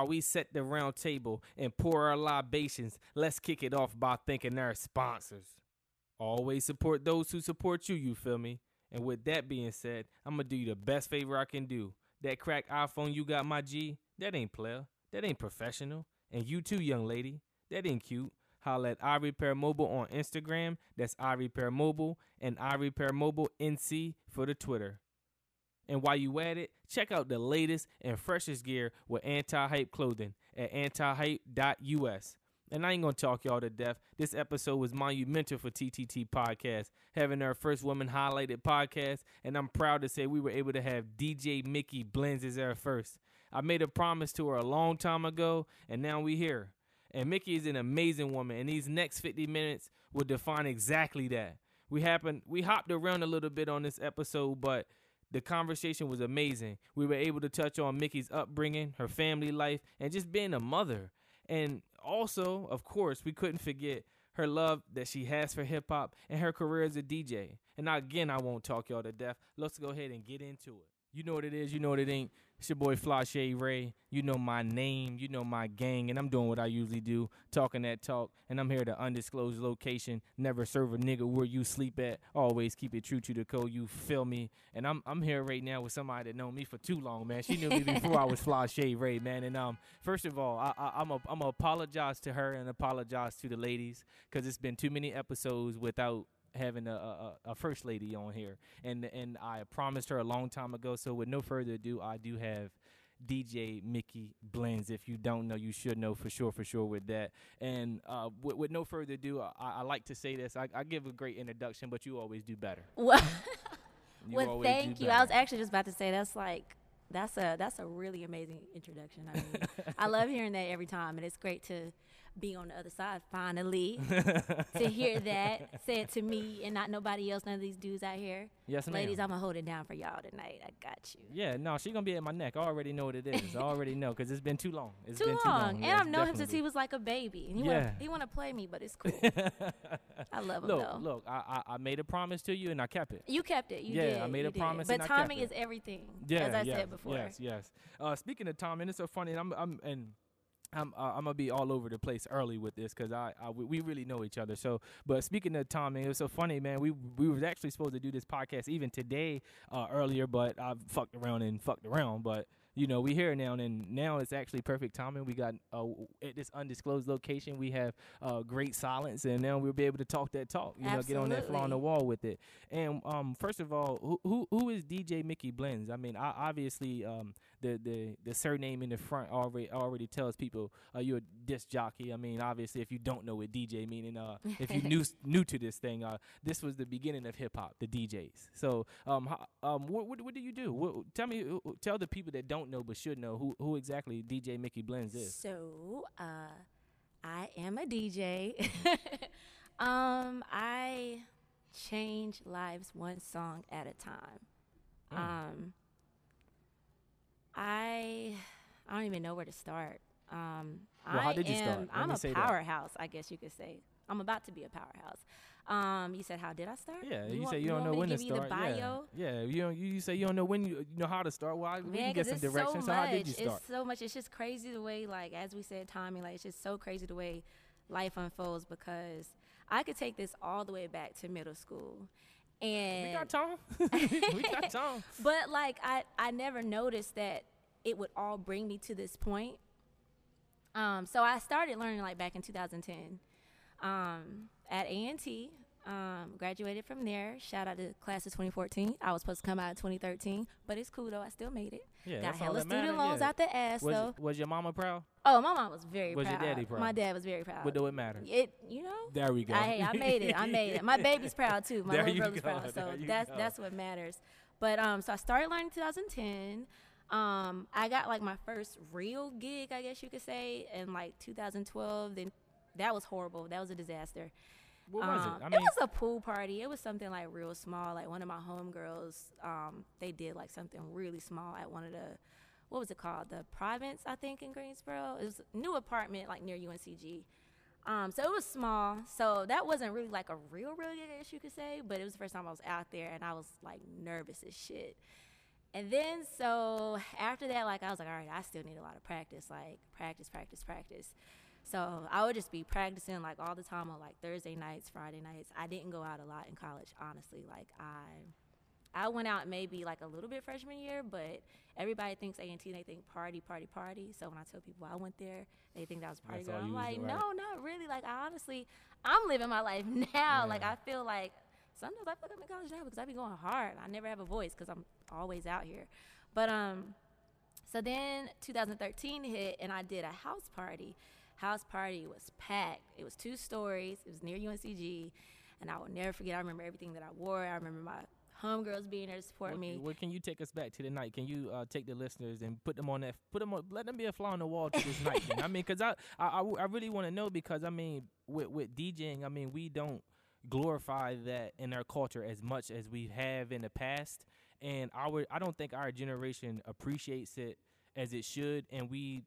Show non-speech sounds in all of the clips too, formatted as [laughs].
while we set the round table and pour our libations, let's kick it off by thanking our sponsors. Always support those who support you, you feel me? And with that being said, I'm gonna do you the best favor I can do. That crack iPhone you got, my G, that ain't player. That ain't professional. And you too, young lady, that ain't cute. Holla at iRepair Mobile on Instagram. That's iRepair Mobile and iRepair Mobile NC for the Twitter. And while you at it, check out the latest and freshest gear with anti-hype clothing at antihype.us. And I ain't gonna talk y'all to death. This episode was monumental for TTT Podcast, having our first woman highlighted podcast, and I'm proud to say we were able to have DJ Micki Blendz as our first. I made a promise to her a long time ago, and now we here. And Micki is an amazing woman, and these next 50 minutes will define exactly that. We happened we hopped around a little bit on this episode, but the conversation was amazing. We were able to touch on Micki's upbringing, her family life, and just being a mother. And also, of course, we couldn't forget her love that she has for hip hop and her career as a DJ. And again, I won't talk y'all to death. Let's go ahead and get into it. You know what it is, you know what it ain't. It's your boy FlyShade Ray. You know my name, you know my gang, and I'm doing what I usually do, talking that talk. And I'm here to undisclosed location. Never serve a nigga where you sleep at. Always keep it true to the code. You feel me? And I'm I'm here right now with somebody that known me for too long, man. She knew me before I was FlyShade Ray, man. And um, first of all, I, I, I'm a I'm a apologize to her and apologize to the ladies because it's been too many episodes without having a, a, a first lady on here, and and I promised her a long time ago. So with no further ado, I do have DJ Micki Blendz. If you don't know, you should know for sure, for sure with that. And uh, with, with no further ado, I, I like to say this. I, I give a great introduction, but you always do better. [laughs] Well, well thank you. I was actually just about to say that's like that's a that's a really amazing introduction. I mean, I love hearing that every time, and it's great to be on the other side finally [laughs] to hear that said to me and not nobody else. None of these dudes out here. Yes, ma'am. Ladies, I'm gonna hold it down for y'all tonight. I got you. Yeah, no, she gonna be at my neck. I already know what it is. I already know because it's been too long. It's Too been long, too long. and Yes, I've known him since he was like a baby. And he Yeah. wanna, he wanna play me, but it's cool. [laughs] I love him Look, though. look, I, I I made a promise to you and I kept it. You kept it. You Yeah, did. I made a did. promise But and I kept timing is everything. Yeah, as I yes, said before. Yes, yes. Uh, speaking of time, and it's so funny. And I'm, I'm, and I'm, uh, I'm gonna be all over the place early with this because I, I, we, really know each other. So, but speaking of timing, it was so funny, man. We, we was actually supposed to do this podcast even today, uh, earlier, but I fucked around and fucked around. But you know, we here now, and now it's actually perfect timing. We got uh, at this undisclosed location, we have uh, great silence, and now we'll be able to talk that talk. You know, get on that fly on the wall with it. And um, first of all, who who, who is DJ Micki Blendz? I mean, I, obviously, um, the, the the surname in the front already already tells people uh, you're a disc jockey. I mean, obviously, if you don't know what DJ meaning, uh, if you new [laughs] new to this thing, uh, this was the beginning of hip hop, the DJs. So, um, how, um, what, what what do you do? What, tell me, uh, tell the people that don't know but should know who who exactly DJ Micki Blendz is. So, uh, I am a DJ. [laughs] um, I change lives one song at a time. Mm. Um, I I don't even know where to start. Um, Well, how I did you am, start? Let I'm a say that. powerhouse, I guess you could say. I'm about to be a powerhouse. Um, you said how did I start? Yeah, you, want- say you, don't know when to you start. The bio? Yeah, yeah. You don't, you say you don't know when you, you know how to start. Well, I, we Man, can get some directions. So, So, how did you start? It's so much. It's just crazy the way, like as we said, timing. Like it's just so crazy the way life unfolds because I could take this all the way back to middle school, and we got time. [laughs] we got [laughs] time. but like I, I never noticed that it would all bring me to this point. Um, so I started learning like back in 2010 um, at A&T. Um, graduated from there. Shout out to class of 2014. I was supposed to come out in 2013, but it's cool though. I still made it. Yeah, Got hella student matter, loans yeah. out the ass Was, though. was your mama proud? Oh, my mom was very Was your proud. daddy proud? My dad was very proud. What do it matter? It, you know. There we go. I, hey, I made it. I made it. My baby's proud too. My [laughs] There little brother's go. proud. So that's go. that's what matters. But um, so I started learning 2010. Um, I got like my first real gig, I guess you could say, in like 2012. Then that was horrible. That was a disaster. What was Um, it? I mean, was a pool party. It was something like real small. Like one of my homegirls, um, they did like something really small at one of the, what was it called? The Province, I think, in Greensboro. It was a new apartment like near UNCG. Um, so it was small. So that wasn't really like a real, real gig, I guess you could say. But it was the first time I was out there, and I was like nervous as shit. and then so after that, like I was like, all right, I still need a lot of practice, like practice, practice, practice. So I would just be practicing like all the time on like Thursday nights, Friday nights. I didn't go out a lot in college, honestly. Like I I went out maybe like a little bit freshman year, but everybody thinks A and T. They think party, party, party. So when I tell people I went there, they think that was party girl. I'm like, right. no, not really. Like I honestly, I'm living my life [laughs] now. Like I feel like sometimes I feel like I'm in college now because I be going hard. I never have a voice because I'm always out here. But um, so then 2013 hit, and I did a house party. House party was packed. It was two stories. It was near UNCG, and I will never forget. I remember everything that I wore. I remember my homegirls being there to support What, me. what can you take us back to the night? Can you uh, take the listeners and put them on that? Put them on. Let them be a fly on the wall to this night. Then. I mean, because I, I I I really want to know because I mean, with with DJing, I mean, we don't glorify that in our culture as much as we have in the past, and our I don't think our generation appreciates it as it should, and we,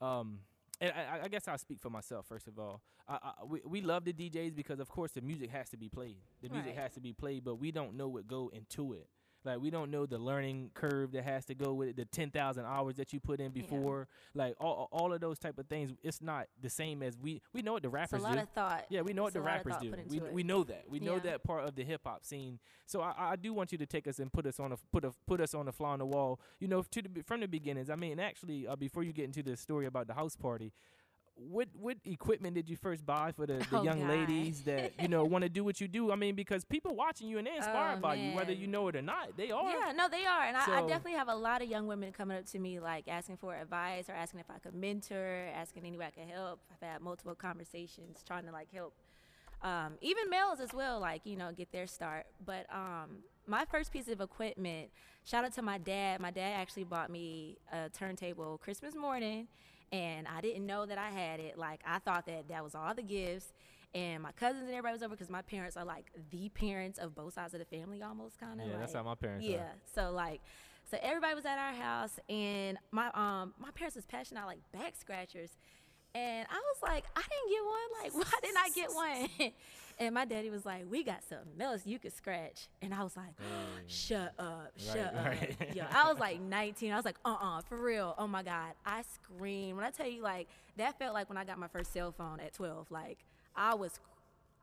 um. And I, I- I guess I'll speak for myself first of all. I, I, we, we love the DJs because, of course, the music has to be played. The music Right. has to be played, but we don't know what go into it. Like we don't know the learning curve that has to go with it, the ten thousand hours that you put in Yeah. before, like all all of those type of things. It's not the same as we we know what the rappers. It's a lot do. of thought. yeah, we know what the a rappers do. We it. we know that. We know that part of the hip hop scene. So I, I do want you to take us and put us on a put a put us on the fly on the wall. You know, to the from the beginnings. I mean, actually, uh, before you get into the story about the house party. What what equipment did you first buy for the, the Oh, young God. ladies that you know want to do what you do? I mean, because people watching you and they're [laughs] inspired Oh, by you, whether you know it or not. They are. Yeah, no, they are, and I, I definitely have a lot of young women coming up to me, like asking for advice or asking if I could mentor, asking any way I could help. I've had multiple conversations trying to like help, um, even males as well, like you know, get their start. But um, my first piece of equipment, shout out to my dad. My dad actually bought me a turntable Christmas morning, and I didn't know that I had it. Like I thought that that was all the gifts. And my cousins and everybody was over because my parents are like the parents of both sides of the family, almost kind of. Yeah, like, that's how my parents yeah. are. So like, so everybody was at our house, and my um my parents was passionate out like back scratchers, and I was like, I didn't get one. Like, [laughs] why didn't I get one? [laughs] and my daddy was like, We got something else you could scratch, and I was like, Shut up, shut Right, [laughs] up. Yo, I was like 19. I was like, Uh uh for real. Oh my god, I screamed when I tell you like that felt like when I got my first cell phone at 12. Like I was.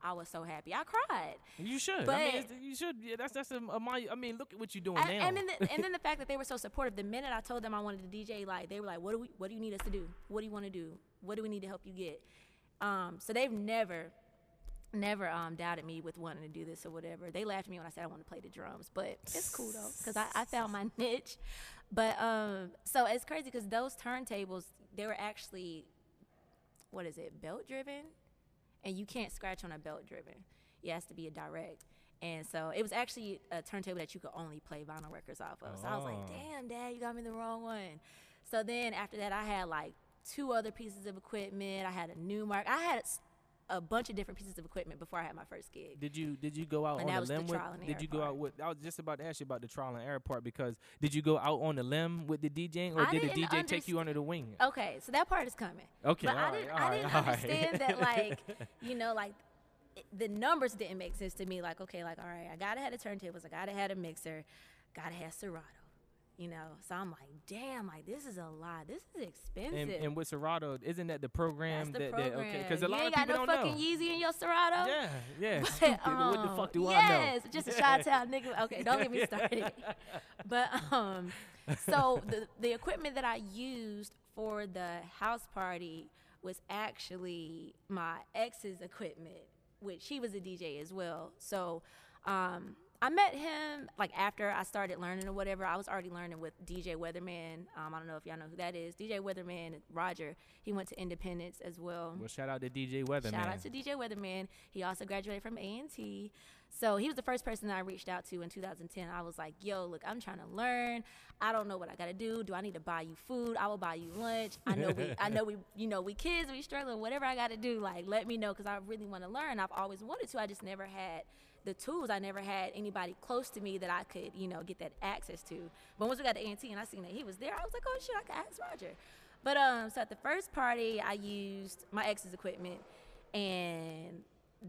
I was so happy. I cried. You should. I mean, But- you should. Yeah, that's that's a, a my. I mean, look at what you're doing And, now. and then the, and then the fact that they were so supportive. The minute I told them I wanted to DJ, like they were like, "What do we? What do you need us to do? What do you want to do? What do we need to help you get?" Um, so they've never, never um, doubted me with wanting to do this or whatever. They laughed at me when I said I want to play the drums, but it's cool though because I, I found my [laughs] niche. But um, so it's crazy because those turntables they were actually, what is it, belt driven, and you can't scratch on a belt driven. It has to be a direct. And so it was actually a turntable that you could only play vinyl records off of. So I was like, Oh. damn, dad, you got me the wrong one. So then after that, I had like two other pieces of equipment. I had a Numark. I had a bunch of different pieces of equipment before I had my first gig. Did you did you go out And on that a was the limb with? trial and Did you go part. out with? I was just about to ask you about the trial and error part because did you go out on the limb with the DJing or I did the DJ take you under the wing? Okay, so that part is coming. Okay, but I all right, didn't, all I didn't all right. understand that, [laughs] like, you know, like it- the numbers didn't make sense to me. Like, okay, like, all right, I gotta have the turntables, I gotta have a mixer, gotta have Serato, you know. So I'm like, damn, like this is a lot. This is expensive. And, and with Serato, isn't that the program That's the that, program. that okay? Because a you lot of got people no don't fucking know. Yeezy in your Serato. Yeah, yeah. [laughs] But, stupid. what the um, fuck do yes, I know? Yes, just a [laughs] shout out, nigga. Okay, don't get me [laughs] started. but um, so the the equipment that I used for the house party was actually my ex's equipment, which he was a DJ as well. So um, I met him like after I started learning or whatever. I was already learning with DJ Weatherman. Um, I don't know if y'all know who that is. DJ Weatherman, Roger. He went to Independence as well. Well, shout out to DJ Weatherman. Shout out to DJ Weatherman. He also graduated from A&T. So he was the first person that I reached out to in 2010. I was like, yo, look, I'm trying to learn. I don't know what I got to do. Do I need to buy you food? I will buy you lunch. I know we, I know we, [laughs] you know, we kids, we struggling, whatever I got to do, like, let me know because I really want to learn. I've always wanted to. I just never had the tools. I never had anybody close to me that I could, you know, get that access to. But once we got to A&T and I seen that he was there, I was like, oh shit, I can ask Roger. But um, so at the first party, I used my ex's equipment, and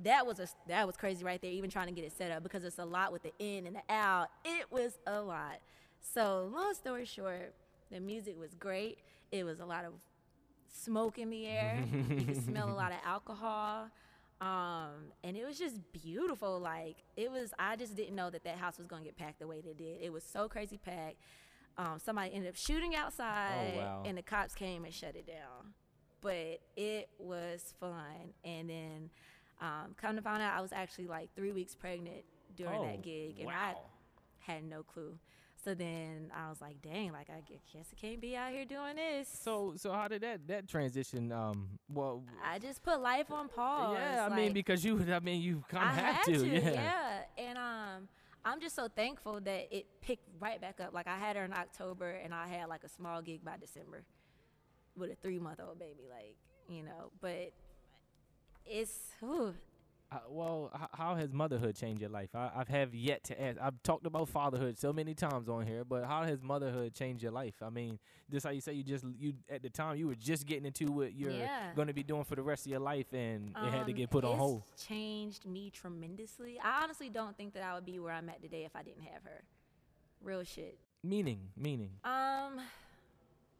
that was a that was crazy right there. Even trying to get it set up because it's a lot with the in and the out. It was a lot. So long story short, the music was great. It was a lot of smoke in the air. you could smell a lot of [laughs] alcohol. Um, and it was just beautiful. Like it was, I just didn't know that that house was gonna get packed the way they did. It was so crazy packed. Um, somebody ended up shooting outside, Oh, wow. and the cops came and shut it down. But it was fun. And then, um, come to find out, I was actually like three weeks pregnant during Oh, that gig, and I had no clue. So then I was like, dang, like I guess I can't be out here doing this. So so how did that that transition? Um, well, I just put life on pause. yeah, I mean because you, I mean you kind of have had to, yeah. yeah. And um, I'm just so thankful that it picked right back up. Like I had her in October, and I had like a small gig by December with a three month old baby. Like you know, but it's whew, Uh, well, h- how has motherhood changed your life? I, I've have yet to ask. I've talked about fatherhood so many times on here, but how has motherhood changed your life? I mean, just how you say you just you at the time you were just getting into what you're Yeah. going to be doing for the rest of your life, and it had to um, get put on hold. Changed me tremendously. I honestly don't think that I would be where I'm at today if I didn't have her. Real shit. Meaning, meaning, Um,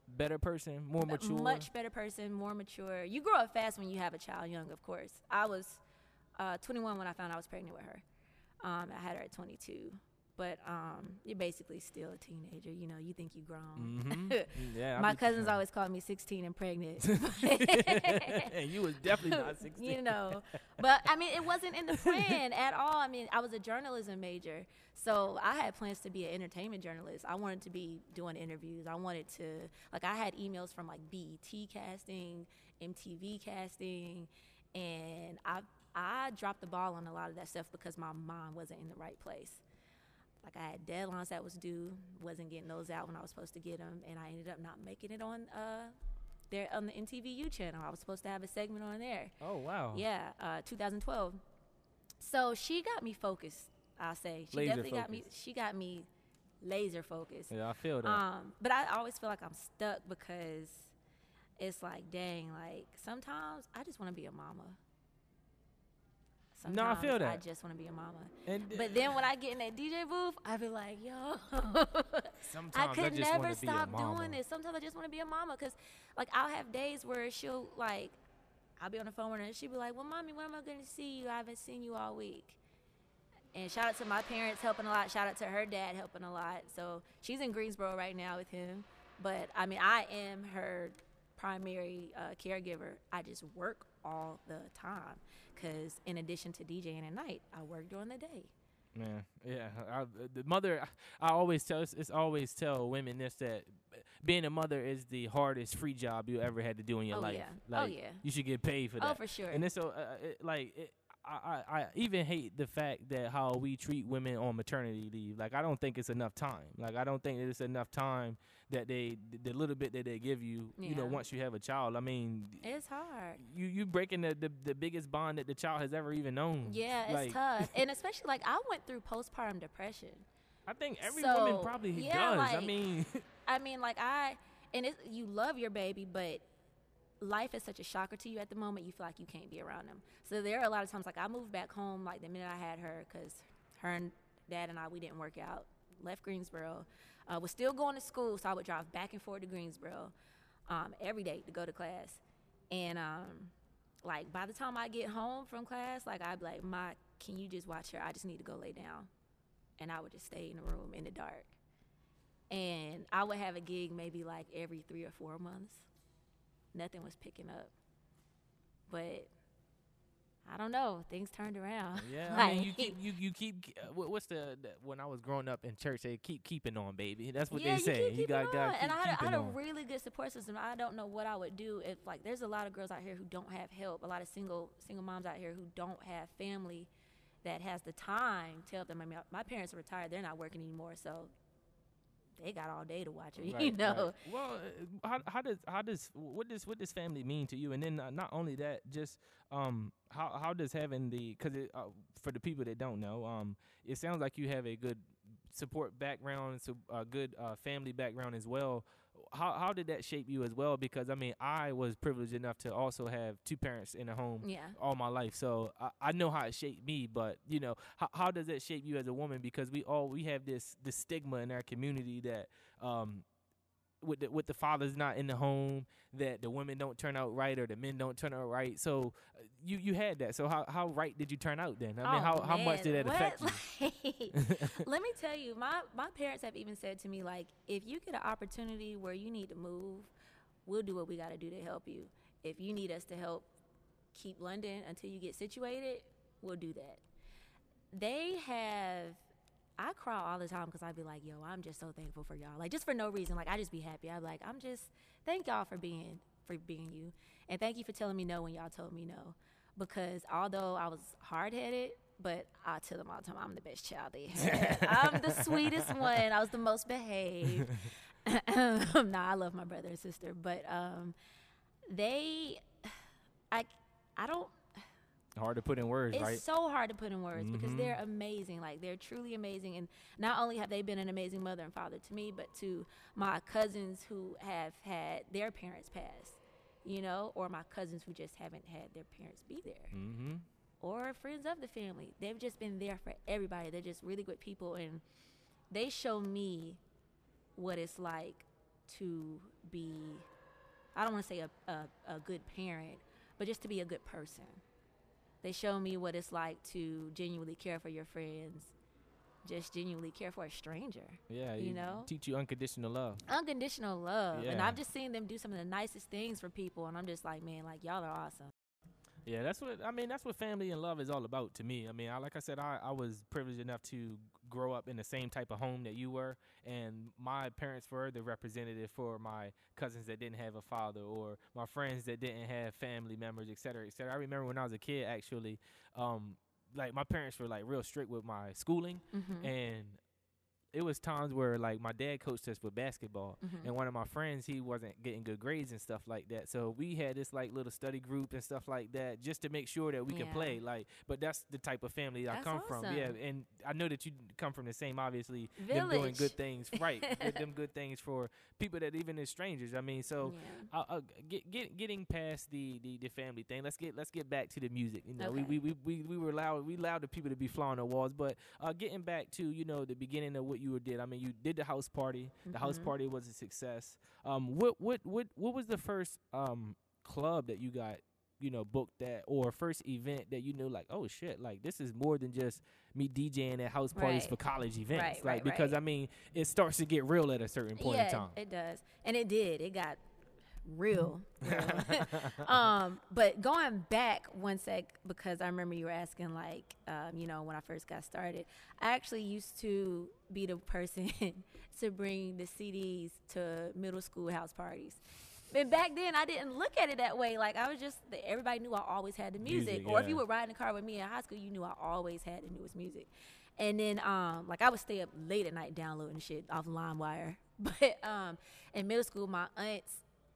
better person, more mature. much better person, more mature. You grow up fast when you have a child young, of course. I was uh, 21 when I found I was pregnant with her. Um, I had her at 22. But um, you're basically still a teenager. You know, you think you grown. hmm [laughs] yeah, My cousins always called me 16 and pregnant. [laughs] and you was definitely not [laughs] 16. you know, but I mean, it wasn't in the plan at all. I mean, I was a journalism major, so I had plans to be an entertainment journalist. I wanted to be doing interviews. I wanted to, like, I had emails from like BET casting, MTV casting, and I I dropped the ball on a lot of that stuff because my mind wasn't in the right place. Like I had deadlines that was due, wasn't getting those out when I was supposed to get them, and I ended up not making it on uh there on the NTVU channel. I was supposed to have a segment on there. Oh wow. Yeah, uh, 2012. So she got me focused. I'll say she Laser definitely got me. She got me laser focused. Yeah, I feel that. Um, but I always feel like I'm stuck because it's like, dang, like sometimes I just want to be a mama. No, I feel that. I just want to be a mama. and But then when I get in that DJ booth, I be like, yo, [laughs] sometimes I could just never wanna be a stop doing this. Sometimes I just want to be a mama because, like, I'll have days where she'll like, I'll be on the phone with her and she'll be like, "Well, mommy, when am I going to see you? I haven't seen you all week." And shout out to my parents helping a lot. Shout out to her dad helping a lot. So she's in Greensboro right now with him. But I mean, I am her primary uh, caregiver. I just work all the time because in addition to DJing at night, I work during the day. Man, yeah. I, the mother, I always tell, it's, it's always tell women this that being a mother is the hardest free job you ever had to do in your Oh, life. yeah. Oh, Like, yeah. You should get paid for that. Oh, that. for sure. And it's so, uh, it, like, it, I, I, I even hate the fact that how we treat women on maternity leave. Like, I don't think it's enough time. Like, I don't think that it's enough time that they, the little bit that they give you, you know, once you have a child. I mean, It's hard. you you breaking the, the the biggest bond that the child has ever even known. Yeah, it's like, tough. [laughs] And especially like I went through postpartum depression. I think every woman probably yeah, does. I like- mean, [laughs] I mean, like I, and it's, you love your baby, but life is such a shocker to you at the moment. You feel like you can't be around them. So there are a lot of times, like I moved back home, like the minute I had her, because her and dad and I we didn't work out. Left Greensboro, uh, was still going to school, so I would drive back and forth to Greensboro um, every day to go to class. And um, like by the time I get home from class, like I'd be like, "My, can you just watch her? I just need to go lay down." And I would just stay in the room in the dark and I would have a gig maybe like every three or four months. Nothing was picking up, but I don't know. Things turned around. yeah. I [laughs] mean, you keep you you keep. Uh, what's the, the when I was growing up in church? They keep keeping on, baby. That's what yeah, they say. You, got got and I had, a, I had a really good support system. I don't know what I would do if like there's a lot of girls out here who don't have help. A lot of single single moms out here who don't have family that has the time to help them. I mean, my parents are retired; they're not working anymore, so they got all day to watch her. [laughs] you know. right. Well, uh, how how does how does what does what does family mean to you? And then uh, not only that, just um how how does having the because uh, for the people that don't know, um it sounds like you have a good support background, so a good uh, family background as well. How how did that shape you as well? Because I mean, I was privileged enough to also have two parents in a home Yeah. all my life, so I, I know how it shaped me. But you know, how how does that shape you as a woman? Because we all we have this this stigma in our community that um with the, with the fathers not in the home that the women don't turn out right or the men don't turn out right. So uh, you you had that. So how how right did you turn out then? I mean, Oh, how how much did man, that affect you? [laughs] [laughs] Let me tell you, my my parents have even said to me like, if you get an opportunity where you need to move, we'll do what we got to do to help you. If you need us to help keep London until you get situated, we'll do that. They have. I cry all the time because I'd be like, yo, I'm just so thankful for y'all. Like, just for no reason. Like, I just be happy. I'm like, I'm just, thank y'all for being, for being you. And thank you for telling me no when y'all told me no. Because although I was hard headed, but I tell them all the time, I'm the best child they had. [laughs] I'm the sweetest one. I was the most behaved. [laughs] [laughs] nah, I love my brother and sister, but um, they, I, I don't. Hard to put in words, It's right? so hard to put in words because Mhm. they're amazing. Like they're truly amazing, and not only have they been an amazing mother and father to me, but to my cousins who have had their parents pass, you know, or my cousins who just haven't had their parents be there Mm-hmm. or friends of the family. They've just been there for everybody. They're just really good people, and they show me what it's like to be. I don't want to say a, a, a good parent, but just to be a good person. They show me what it's like to genuinely care for your friends, just genuinely care for a stranger. Yeah, You know? teach you unconditional love. Unconditional love. And I've just seen them do some of the nicest things for people, and I'm just like, man, like y'all are awesome. Yeah, that's what I mean. That's what family and love is all about to me. I mean, I, like I said, I, I was privileged enough to grow up in the same type of home that you were, and my parents were the representative for my cousins that didn't have a father, or my friends that didn't have family members, et cetera, et cetera. I remember when I was a kid, actually, um, like my parents were like real strict with my schooling, Mm-hmm. and it was times where like my dad coached us with basketball, Mhm. and one of my friends he wasn't getting good grades and stuff like that so we had this like little study group and stuff like that just to make sure that we could Yeah. play like but that's the type of family i That's come from yeah and i know that you come from the same obviously them doing good things [laughs] right with them good things for people that even is strangers i mean so yeah. uh, uh, get, get, getting past the, the, the family thing, let's get let's get back to the music. You know, we, Okay. we, we, we, we were allowed we allowed the people to be flying the walls, but uh, getting back to you know the beginning of what you did. I mean, you did the house party. The house Mhm. party was a success. Um, what what what what was the first um club that you got? You know, booked that or first event that you knew like, oh shit, like this is more than just me DJing at house parties Right. for college events. Right, like right, because. I mean, it starts to get real at a certain point yeah, in time. it does, and it did. It got real. [laughs] real. [laughs] um, but going back one sec, because I remember you were asking, like, um, you know, when I first got started, I actually used to be the person [laughs] to bring the CDs to middle school house parties. And back then, I didn't look at it that way. Like I was just, everybody knew I always had the music. Music, or if you were riding in the car with me in high school, you knew I always had the newest music. And then, um, like I would stay up late at night downloading shit off LimeWire. But um, in middle school, my aunt's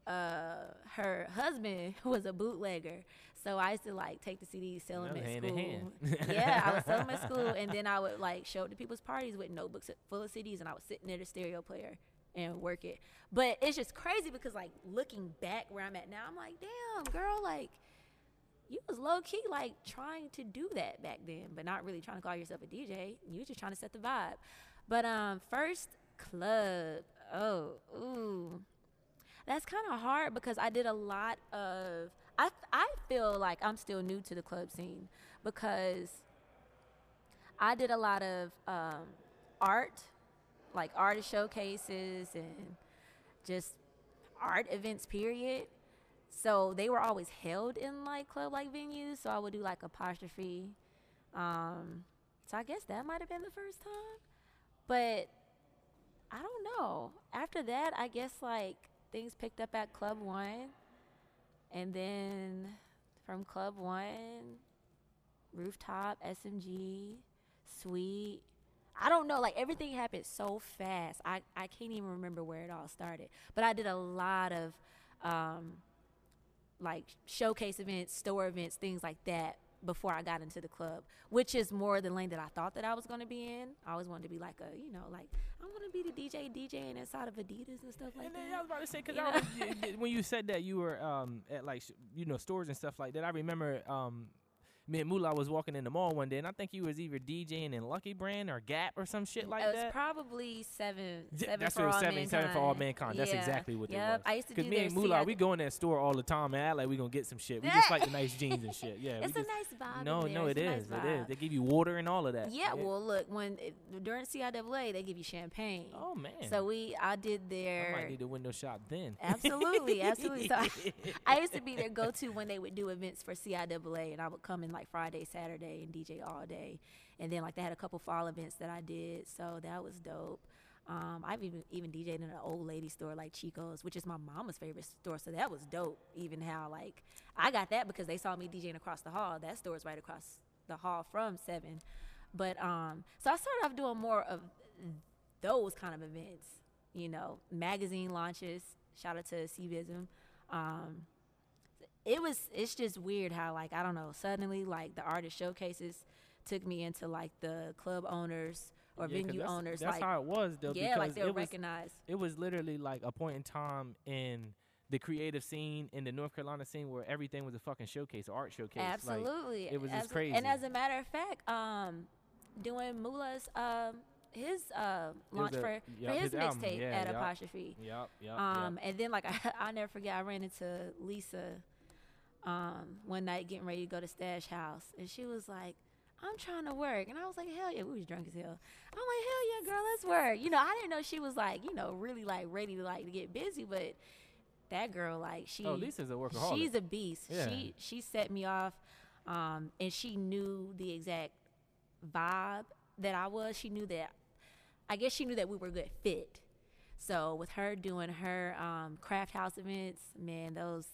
uh, her husband [laughs] was a bootlegger, so I used to like take the CDs, sell them at hand in school. yeah, I would sell them at [laughs] school, and then I would like show up to people's parties with notebooks full of CDs, and I would sit near the stereo player and work it. But it's just crazy because like looking back where I'm at now, I'm like, damn, girl, like you was low key like trying to do that back then, but not really trying to call yourself a DJ. You was just trying to set the vibe. But um, first club, oh, ooh, that's kind of hard because I did a lot of. I I feel like I'm still new to the club scene because I did a lot of um, art, like artist showcases and just art events. Period. So they were always held in like club like venues. So I would do like apostrophe. Um, so I guess that might have been the first time. But I don't know. After that, I guess like things picked up at Club One. And then from Club One, Rooftop, SMG, Sweet. I don't know. Like everything happened so fast. I, I can't even remember where it all started. But I did a lot of um, like showcase events, store events, things like that before I got into the club, which is more the lane that I thought that I was going to be in. I always wanted to be like a, you know, like I want to be the DJ DJing inside of Adidas and stuff like that. and that. then I was about to say because You know? when you said that you were um at like sh- you know stores and stuff like that, I remember um me and Moolah was walking in the mall one day, and I think you was either DJing in Lucky Brand or Gap or some shit like that. it was that. probably seven. Yeah, seven that's for it all seven, mankind. seven for all mankind. That's Yeah. exactly what yep. it was. I used to do Cause me and Moolah, we go in that store all the time and act like we gonna get some shit. We just like the nice [laughs] jeans and shit. Yeah, It's a just, nice vibe. no, no, there. it is. Nice it is. They give you water and all of that. Yeah, well, look, when during CIAA, they give you champagne. oh man, So we, I did I their. might need a window shop then. Absolutely, [laughs] absolutely. So I, [laughs] I used to be their go-to when they would do events for CIAA, and I would come in like Friday, Saturday, and DJ all day. And then like they had a couple fall events that I did, so that was dope. Um, I've even even DJed in an old lady store like Chico's, which is my mama's favorite store, so that was dope. Even how like I got that because they saw me DJing across the hall. That store is right across the hall from Seven, but um, so I started off doing more of those kind of events. You know, magazine launches. Shout out to CBism. Um, it was it's just weird how like I don't know suddenly like the artist showcases took me into like the club owners or Yeah, venue that's, owners That's like how it was though. yeah like they'll it was, recognize it was literally like a point in time in the creative scene in the North Carolina scene where everything was a fucking showcase, art showcase. Like, absolutely it was just Absol- and as a matter of fact um doing Mula's um his uh launch a- for, yup, for his, his mixtape yeah, at yup. apostrophe Yep, yep, Um, yep. and then like [laughs] I, I'll never forget, I ran into Lisa um, one night getting ready to go to Stash House, and she was like, "I'm trying to work," and I was like, "Hell yeah!" We was drunk as hell. I'm like, "Hell yeah, girl, let's work." You know, I didn't know she was like, you know, really like ready to like to get busy, but that girl, like, she, oh, Lisa's a workaholic. she's a beast. Yeah. She she set me off, um, and she knew the exact vibe that I was. She knew that. I guess she knew that we were a good fit. So with her doing her um, craft house events, man, those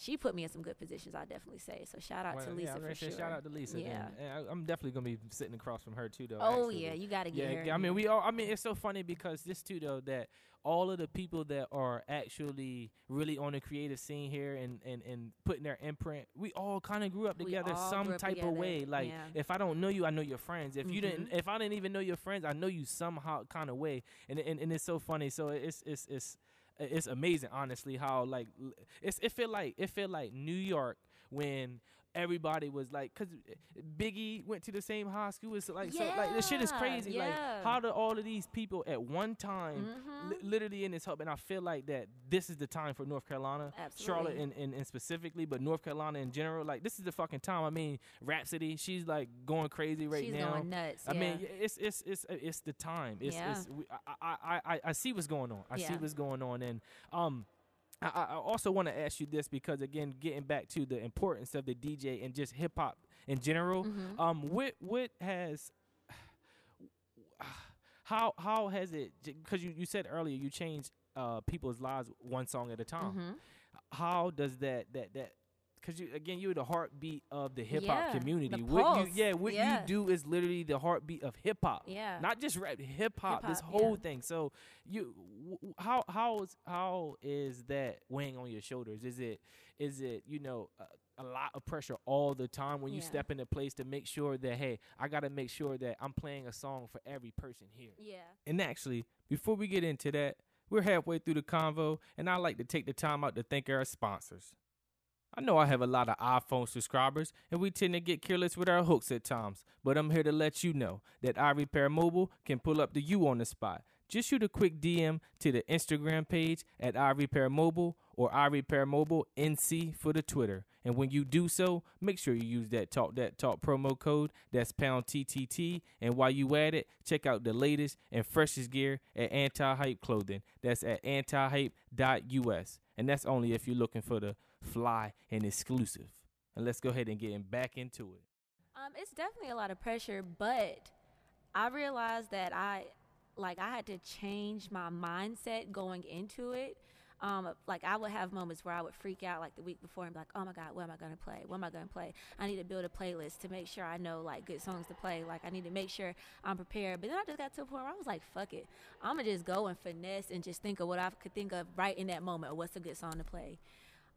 she put me in some good positions. I definitely say. So shout out Well, to Lisa I'm for sure. Shout out to Lisa. Yeah. then. And I, I'm definitely gonna be sitting across from her too, though. Oh actually. yeah, you got to get yeah, her. yeah, I mean, we all. I mean, it's so funny because this too, though, that all of the people that are actually really on the creative scene here and and and putting their imprint, we all kind of grew up together some type together, of way. Like, yeah. if I don't know you, I know your friends. If you mm-hmm. didn't, if I didn't even know your friends, I know you somehow kind of way. And, and and it's so funny. So it's it's it's it's amazing, honestly, how like it's it feel like it feel like New York when everybody was like, cause Biggie went to the same high school. It's like so like this shit is Yeah, crazy. Like how do all of these people at one time, Mhm. li- literally in this hub, and I feel like that this is the time for North Carolina, Charlotte, and, and, and specifically, but North Carolina in general. Like this is the fucking time. I mean, Rapsody, she's like going crazy right She's now. going nuts. I mean, yeah. it's it's it's uh, it's the time. It's, Yeah. it's I I I- I see what's going on. I see what's going on, and um, I, I also want to ask you this because again, getting back to the importance of the DJ and just hip hop in general. Mhm. Um, what what has how how has it? Because you you said earlier you changed uh people's lives one song at a time. Mhm. How does that that that because you again you're the heartbeat of the hip hop Yeah, community. What you yeah what yeah. you do is literally the heartbeat of hip hop. Yeah. Not just rap, hip hop. This whole yeah. thing. So you w- how how is how is that weighing on your shoulders? Is it is it you know a, a lot of pressure all the time when you Yeah. step into place to make sure that hey I got to make sure that I'm playing a song for every person here. yeah. And actually, before we get into that, we're halfway through the convo, and I like to take the time out to thank our sponsors. I know I have a lot of iPhone subscribers, and we tend to get careless with our hooks at times, but I'm here to let you know that iRepair Mobile can pull up to you on the spot. Just shoot a quick DM to the Instagram page at iRepair Mobile or iRepair Mobile NC for the Twitter. And when you do so, make sure you use that Talk That Talk promo code. That's pound TTT. And while you at it, check out the latest and freshest gear at Anti Hype Clothing. That's at antihype.us. And that's only if you're looking for the fly and exclusive. And let's go ahead and get back into it. Um, it's definitely a lot of pressure, but I realized that I like I had to change my mindset going into it. Um, like I would have moments where I would freak out like the week before and be like, "Oh my God, what am I gonna play? What am I gonna play? I need to build a playlist to make sure I know like good songs to play. Like I need to make sure I'm prepared." But then I just got to a point where I was like, "Fuck it, I'm gonna just go and finesse and just think of what I could think of right in that moment what's a good song to play."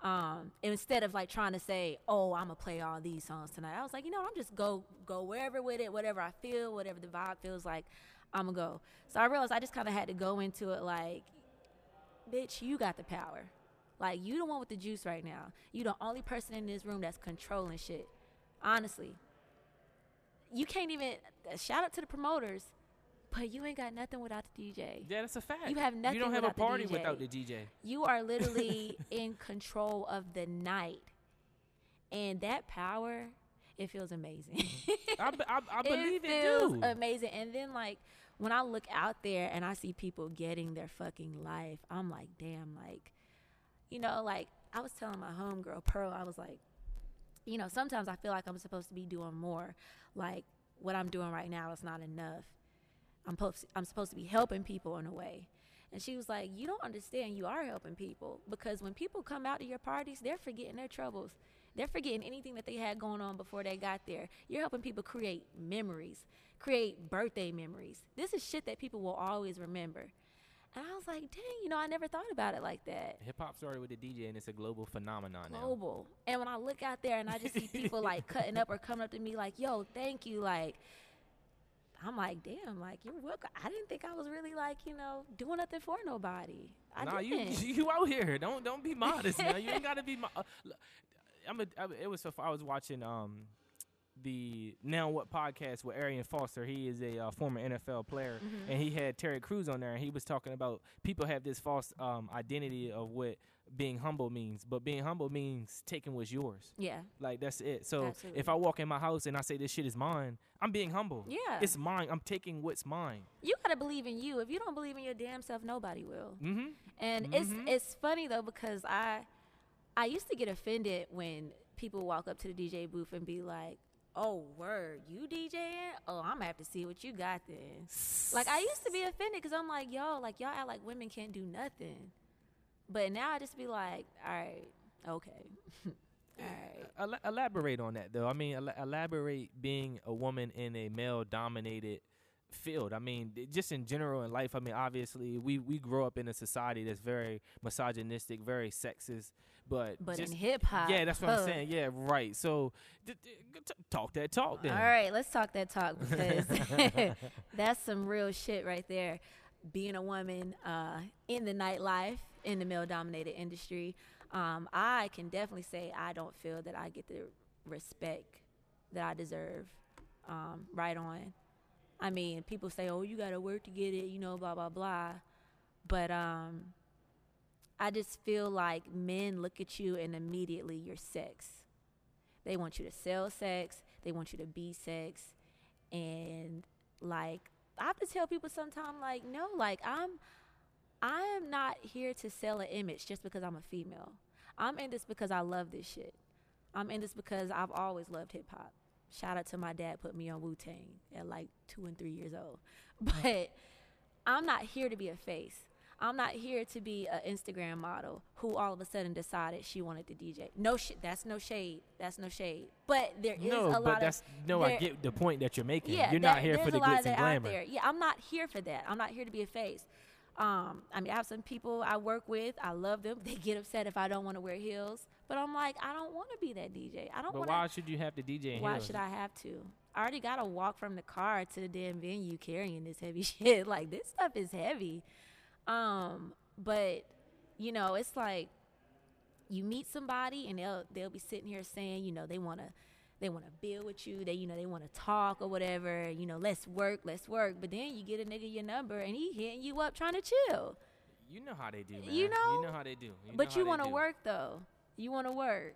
Um, instead of like trying to say, "Oh, I'm gonna play all these songs tonight," I was like, you know, I'm just go go wherever with it, whatever I feel, whatever the vibe feels like, I'm gonna go. So I realized I just kind of had to go into it like, bitch, you got the power. Like you the one with the juice right now. You the only person in this room that's controlling shit. Honestly, you can't even. Shout out to the promoters, but you ain't got nothing without the DJ. Yeah, that's a fact. You have nothing You don't have a without the party without the DJ. You are literally [laughs] in control of the night, and that power, it feels amazing. I, I, I [laughs] believe it, feels do. amazing. And then like when I look out there and I see people getting their fucking life, I'm like, damn, like, you know, like I was telling my homegirl Pearl, I was like, you know, sometimes I feel like I'm supposed to be doing more. Like what I'm doing right now is not enough. I'm supposed I'm supposed to be helping people in a way. And she was like, "You don't understand. You are helping people because when people come out to your parties, they're forgetting their troubles. They're forgetting anything that they had going on before they got there. You're helping people create memories, create birthday memories. This is shit that people will always remember." And I was like, "Dang, you know, I never thought about it like that." Hip hop started with the DJ, and it's a global phenomenon now. global. And when I look out there and I just see people like cutting up or coming up to me like, "Yo, thank you," like. I'm like, damn, like you're welcome. I didn't think I was really like, you know, doing nothing for nobody. I nah, you didn't. [laughs] you out here. Don't don't be [laughs] modest now. You ain't gotta be. Mo- uh, I'm a, a- It was so. fu- I was watching um the now what podcast with Arian Foster. He is a uh, former NFL player, Mm-hmm. and he had Terry Crews on there, and he was talking about people have this false um identity of what being humble means, but being humble means taking what's yours. yeah, Like that's it. So Absolutely. if I walk in my house and I say this shit is mine, I'm being humble. yeah. It's mine. I'm taking what's mine. you gotta believe in you. If you don't believe in your damn self, nobody will. Mm-hmm. And Mhm. it's it's funny though because I I used to get offended when people walk up to the DJ booth and be like, "Oh, word, you DJing? Oh, I'm gonna have to see what you got then." Like I used to be offended because I'm like, "Yo, like y'all act like women can't do nothing," but now I just be like, "All right, okay, [laughs] all right." Ela- elaborate on that though. I mean, ela- elaborate being a woman in a male-dominated field. I mean, just in general in life. I mean, obviously, we we grow up in a society that's very misogynistic, very sexist. But But just, in hip hop, yeah, that's what I'm saying. Yeah, right. So d- d- g- t- talk that talk then. All right, let's talk that talk because [laughs] [laughs] that's some real shit right there. Being a woman uh, in the nightlife in the male-dominated industry, um, I can definitely say I don't feel that I get the respect that I deserve. Um, right on. I mean, people say, "Oh, you got to work to get it," you know, blah blah blah. But um, I just feel like men look at you and immediately you're sex. They want you to sell sex. They want you to be sex. And like I have to tell people sometimes like no, like I'm I am not here to sell an image just because I'm a female. I'm in this because I love this shit. I'm in this because I've always loved hip hop. Shout out to my dad put me on Wu Tang at like two and three years old. [laughs] But I'm not here to be a face. I'm not here to be an Instagram model who all of a sudden decided she wanted to DJ. No shit. That's no shade. That's no shade. But there is No, a lot but of that's no. I get the point that you're making. yeah, you're that- not here for the glitz of and glamour. there. Yeah, I'm not here for that. I'm not here to be a face. Um, I mean, I have some people I work with. I love them. [laughs] They get upset if I don't want to wear heels, but I'm like, I don't want to be that DJ. I don't But want why should you have to DJ? In Why heels? should I have to? I already got to walk from the car to the damn venue carrying this heavy [laughs] shit. Like this stuff is heavy. Um, but you know, it's like you meet somebody and they'll they'll be sitting here saying, you know, they want to they want to build with you. They you know they want to talk or whatever. You know, let's work, let's work. But then you get a nigga your number and he hitting you up trying to chill. You know how they do, man. You know? You know how they do. You but you want to work though. You want to work.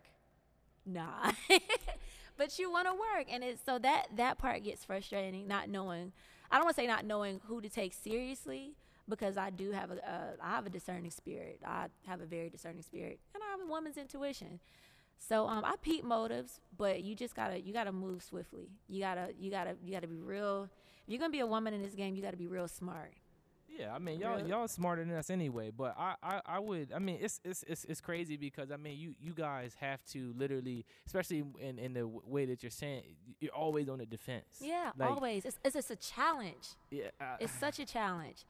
Nah. [laughs] but you want to work and it's so that that part gets frustrating not knowing I don't want to say not knowing who to take seriously because I do have a uh, have a discerning spirit. I have a very discerning spirit and I have a woman's intuition. So um I peep motives, but you just got to you got to move swiftly. You got to you got to you got to be real. If you're going to be a woman in this game, you got to be real smart. Yeah, I mean y'all Really? y'all smarter than us anyway. But I, I, I would I mean it's, it's it's it's crazy because I mean you you guys have to literally, especially in in the way that you're saying, you're always on the defense. Yeah, Like, always. It's it's just a challenge. Yeah, uh, It's such a challenge.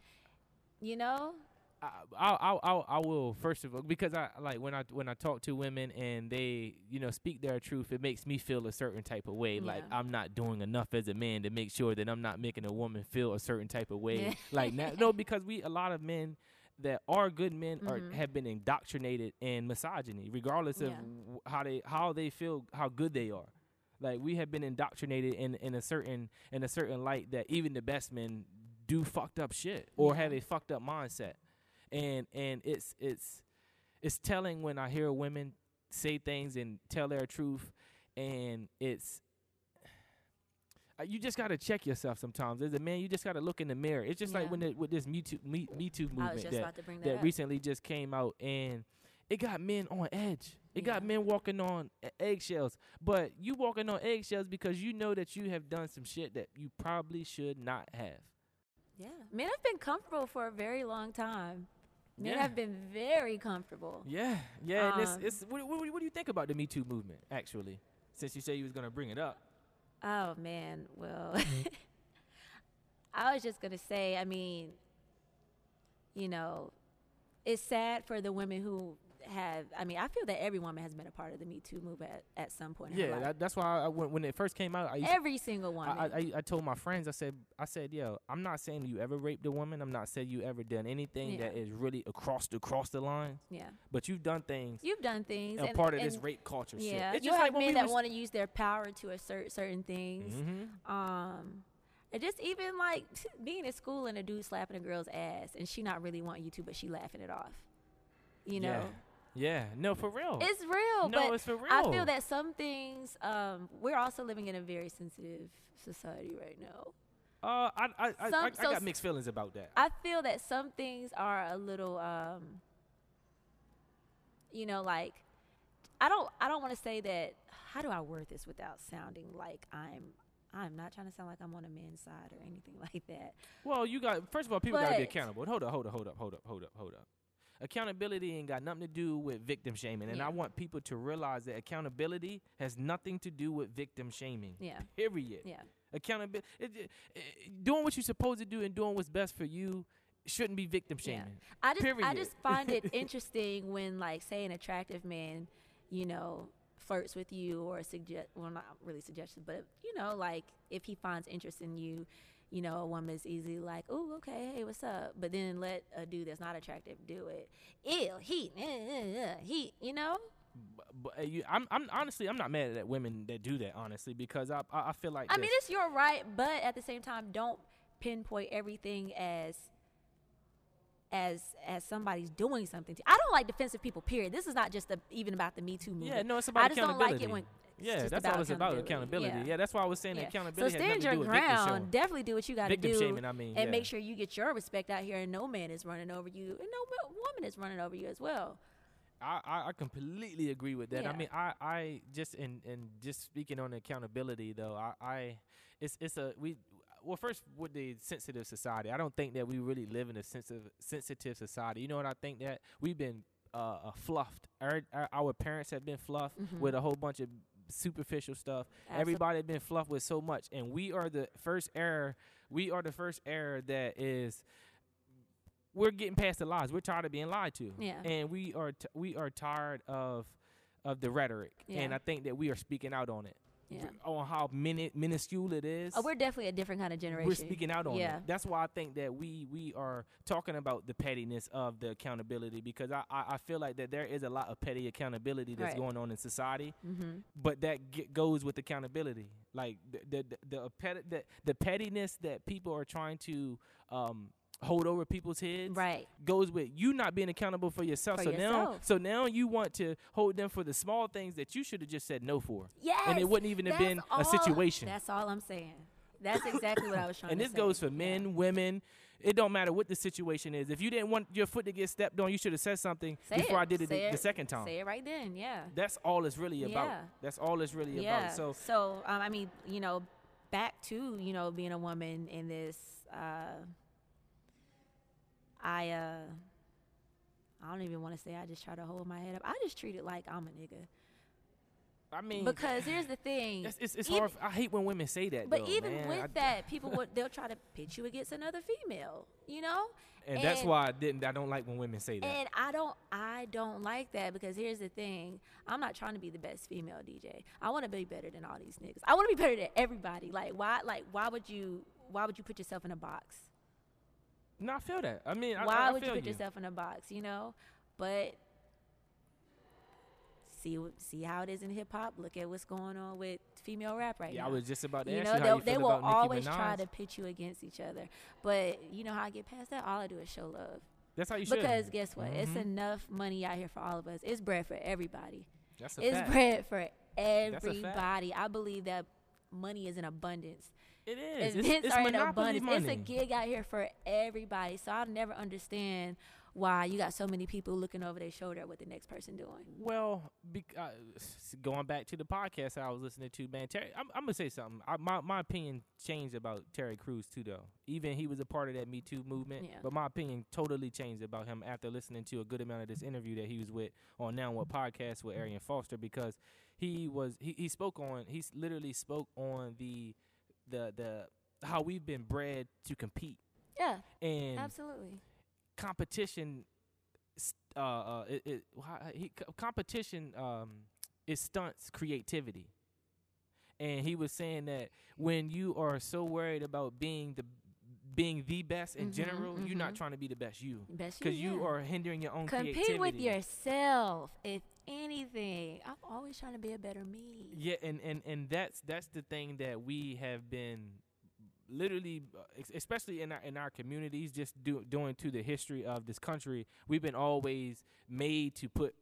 You know? I, I, I, I will first of all because I like when I when I talk to women and they you know speak their truth, it makes me feel a certain type of way. Like I'm not doing enough as a man to make sure that I'm not making a woman feel a certain type of way. [laughs] Like no, because we a lot of men that are good men are Mhm. have been indoctrinated in misogyny, regardless of Yeah. how they how they feel how good they are. Like we have been indoctrinated in in a certain in a certain light that even the best men do fucked up shit or Yeah. have a fucked up mindset and and it's it's it's telling when I hear women say things and tell their truth, and it's uh, you just got to check yourself sometimes. As a man, you just got to look in the mirror. It's just like when the, with this Me Too Me, Me Too movement that about to bring that, that recently just came out, and it got men on edge. It got men walking on eggshells. But you walking on eggshells because you know that you have done some shit that you probably should not have. Yeah, men have been comfortable for a very long time. Men Yeah. have been very comfortable. Yeah, yeah. Um, it's, it's what, what, what do you think about the Me Too movement? Actually, since you say you was gonna bring it up. Oh man, well, Mm-hmm. [laughs] I was just gonna say, I mean, you know, it's sad for the women who have. I mean, I feel that every woman has been a part of the Me Too movement at, at some point. In her Yeah, that, that's why I, when, when it first came out, I used every single one I, I, I told my friends, I said, I said, yo, I'm not saying you ever raped a woman. I'm not saying you ever done anything Yeah. that is really across the across the line. yeah, But you've done things you've done things. a and, part of this rape culture Yeah, shit. It's you just have like men we that want to use their power to assert certain things. mm-hmm. Um, and just even like [laughs] being in school and a dude slapping a girl's ass and she not really wanting you to, but she laughing it off. You know, Yeah. no, for real. it's real. no, but it's for real. I feel that some things. Um, we're also living in a very sensitive society right now. Uh, I, I, I, Some- I, I so got mixed feelings about that. I feel that some things are a little, um, you know, like I don't. I don't want to say that. How do I word this without sounding like I'm? I'm not trying to sound like I'm on a man's side or anything [laughs] like that. Well, you got first of all, people got to be accountable. Hold up, hold up, hold up, hold up, hold up, hold up. Accountability ain't got nothing to do with victim shaming, and I want people to realize that accountability has nothing to do with victim shaming. Yeah. Period. Yeah. Accountability, it, doing what you're supposed to do and doing what's best for you shouldn't be victim Yeah. shaming. I just I just find it [laughs] interesting when like say an attractive man, you know, flirts with you or suggest well not really suggestions, but you know, like if he finds interest in you, you know, a woman is easily like, Oh, okay, hey, what's up? But then let a dude that's not attractive do it. Ew, heat, uh, uh, uh, heat, you know? But, but uh, you, I'm, I'm honestly, I'm not mad at women that do that. Honestly, because I, I, I feel like I mean it's your right, but at the same time don't pinpoint everything as as as somebody's doing something to I don't like defensive people, period. This is not just a, even about the Me Too movement. yeah, no, it's about I just don't like it when yeah, that's all it's about. accountability. Yeah. Yeah, that's why I was saying Yeah. accountability So stand your do with victim ground. Definitely do what you got to Victim do, shaming, I mean, and yeah. make sure you get your respect out here, and no man is running over you, and no woman is running over you as well. I, I, completely agree with that. I mean, I, I just in and just speaking on accountability though, I, I it's it's a we well first with the sensitive society, I don't think that we really live in a sensitive sensitive society. You know what I think that we've been uh, uh fluffed. Our, our our parents have been fluffed Mhm. with a whole bunch of superficial stuff. Absol- Everybody been fluffed with so much, and we are the first era. We are the first era that is. We're getting past the lies. We're tired of being lied to, Yeah. and we are t- we are tired of of the rhetoric, and I think that we are speaking out on it, Yeah. on how mini- minuscule it is. Oh, we're definitely a different kind of generation. We're speaking out on Yeah. it. That's why I think that we we are talking about the pettiness of the accountability because I I, I feel like that there is a lot of petty accountability that's Right. going on in society Mm-hmm. but that g- goes with accountability. Like the the the the, pet- the the pettiness that people are trying to um, hold over people's heads Right. goes with you not being accountable for yourself. For so now, so now you want to hold them for the small things that you should have just said no for, Yes. and it wouldn't even have been all- a situation. That's all I'm saying. That's exactly what I was trying And this say. goes for Yeah. men, women. It don't matter what the situation is. If you didn't want your foot to get stepped on, you should have said something Say before it. I did it the, the second time. Say it right then. Yeah. That's all it's really about. Yeah. That's all it's really yeah. about. So so um, I mean, you know, back to you know being a woman in this. Uh, I uh, I don't even want to say. I just try to hold my head up. I just treat it like I'm a nigga. I mean, because here's the thing. it's, it's, it's even- hard. I hate when women say that. But though, even man. with I- that, people would they'll try to pit you against another female. You know. and that's why I didn't. I don't like when women say that. And I don't I don't like that because here's the thing. I'm not trying to be the best female DJ. I want to be better than all these niggas. I want to be better than everybody. Like why like why would you why would you put yourself in a box? No, I feel that. I mean, why I, I would you put yourself in a box, you know? But see see how it is in hip hop. Look at what's going on with female rap right Yeah, now. Yeah, I was just about to you ask know, you they'll- you they will always try to pit you against each other. But you know how I get past that? All I do is show love. That's how you should. Because guess what? It's Mhm. enough money out here for all of us. It's bread for everybody. That's a It's fact. bread for everybody. I believe that money is in abundance. It is. It's, Events it's are in abundance. money. It's a gig out here for everybody. So I'll never understand why you got so many people looking over their shoulder at what the next person doing. Well, bec- uh, s- going back to the podcast I was listening to, man, Terry, I'm, I'm gonna say something. I, my my opinion changed about Terry Crews too, though. Even he was a part of that Me Too movement, Yeah. but my opinion totally changed about him after listening to a good amount of this interview that he was with on Now What podcast with Arian Foster because he was he, he spoke on he literally spoke on the the the how we've been bred to compete Yeah, and absolutely. competition uh uh it, it he, co- competition um it stunts creativity and he was saying that when you are so worried about being the being the best in Mhm, general you're not mhm. trying to be the best you Best because you yeah. are hindering your own compete creativity with yourself. If anything, I'm always trying to be a better me. yeah and and and that's that's the thing that we have been literally uh, especially in our in our communities just do, doing to the history of this country we've been always made to put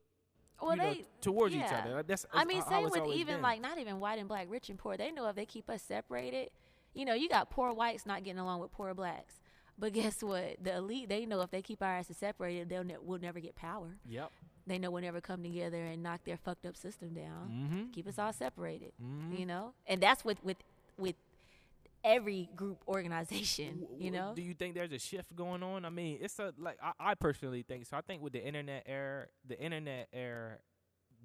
Well, you know, they towards each other. Like, That's, I mean, same with even been. like not even white and black, rich and poor. They know if they keep us separated, you know, you got poor whites not getting along with poor blacks. But guess what? The elite, they know if they keep our asses separated, they'll ne- we'll never get power. Yep. They know we'll never come together and knock their fucked up system down. Mm-hmm. Keep us all separated, mm-hmm. you know. And that's with with with every group organization, you know. Do you think there's a shift going on? I mean, it's a like I, I personally think so. I think with the internet era, the internet era,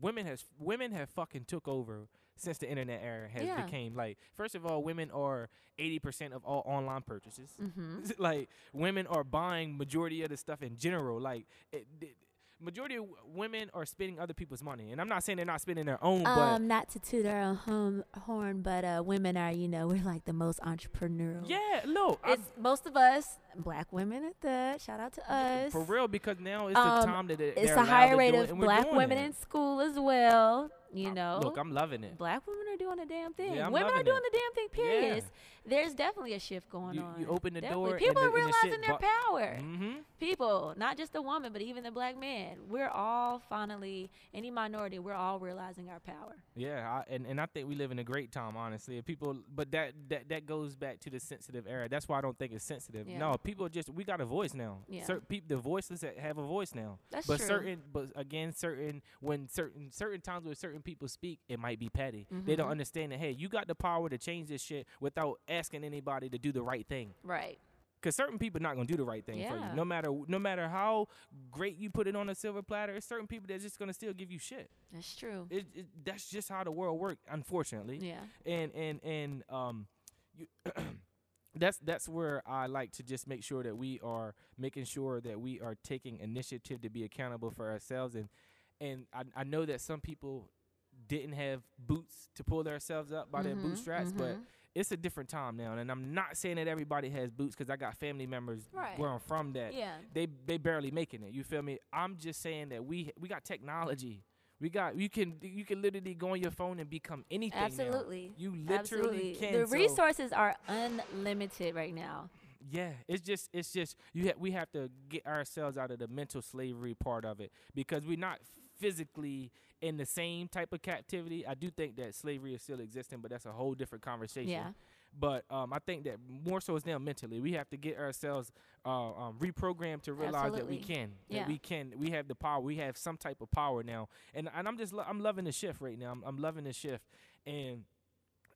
women has women have fucking took over since the internet era has Yeah. became like first of all, women are eighty percent of all online purchases. Mm-hmm. [laughs] like women are buying majority of the stuff in general. Like it, it, majority of women are spending other people's money, and I'm not saying they're not spending their own, but Um, not to toot our own home, horn, but uh, women are, you know, [laughs] we're like the most entrepreneurial. yeah, no, it's most of us, black women at that. Shout out to us. for real because now it's Um, the time that they, It's a higher rate it, of black women it. in school as well. You know, look, I'm loving it. black women are doing the damn thing. Yeah, women are doing it. the damn thing. Period. Yeah. There's definitely a shift going You- on. you open the Definitely. door People and are and the realizing their bu- power. Mm-hmm. People, not just the woman, but even the black man. We're all finally, any minority, we're all realizing our power. Yeah, I, and and I think we live in a great time, honestly. People, but that that that goes back to the sensitive era. That's why I don't think it's sensitive. Yeah. No, people just we got a voice now. Yeah. Certain people, the voiceless ha- have a voice now. That's but true. certain, but again, certain when certain certain times when certain people speak, it might be petty. They don't Mhm. understand that. Hey, you got the power to change this shit without asking anybody to do the right thing. Right. Cause certain people not gonna do the right thing for you. Yeah. No matter no matter how great you put it on a silver platter, it's certain people that's just gonna still give you shit. That's true. It, it, that's just how the world works, unfortunately. Yeah. And and and um, you [clears throat] that's that's where I like to just make sure that we are making sure that we are taking initiative to be accountable for ourselves. And and I I know that some people didn't have boots to pull themselves up by their Mhm, bootstraps, but mhm. It's a different time now. And I'm not saying that everybody has boots because I got family members Right. where I'm from that yeah. they they barely making it. You feel me? I'm just saying that we we got technology. We got you can you can literally go on your phone and become anything. now. Absolutely. You literally Absolutely. can. The so- resources are unlimited right now. Yeah, it's just it's just you ha- we have to get ourselves out of the mental slavery part of it because we're not physically in the same type of captivity. I do think that slavery is still existing, but that's a whole different conversation. Yeah. But um, I think that more so is now mentally. We have to get ourselves uh, um, reprogrammed to realize that we can, that Yeah. we can, we have the power. We have some type of power now, and and I'm just lo- I'm loving the shift right now. I'm, I'm loving the shift, and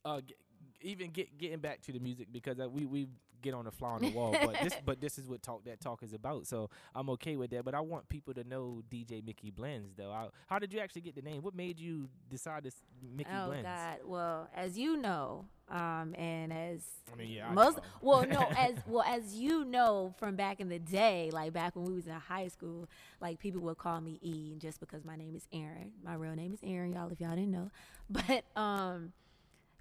uh, g- even get getting back to the music because uh, we we get on the fly on the wall, but this [laughs] but this is what talk that talk is about. So I'm okay with that. But I want people to know DJ Micki Blendz though. I, how did you actually get the name? What made you decide this Micki oh Blendz? God! Well, as you know, um, and as I mean, yeah, most well, no, [laughs] as well as you know from back in the day, like back when we was in high school, like people would call me E just because my name is Aaron. My real name is Aaron, y'all. If y'all didn't know, [laughs] but um,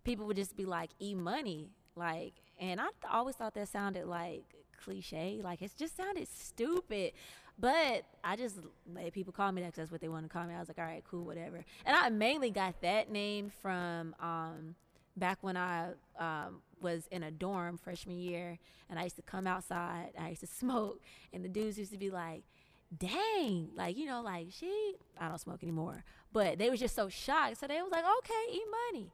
people would just be like E Money, like, and I th- always thought that sounded like cliche, like it just sounded stupid. But I just let people call me that 'cause that's what they want to call me. I was like, all right, cool, whatever. And I mainly got that name from um, back when I um, was in a dorm freshman year, and I used to come outside. I used to [laughs] smoke, and the dudes used to be like, "Dang, like you know, like she." I don't smoke anymore, but they was just so shocked. So they was like, "Okay, eat money."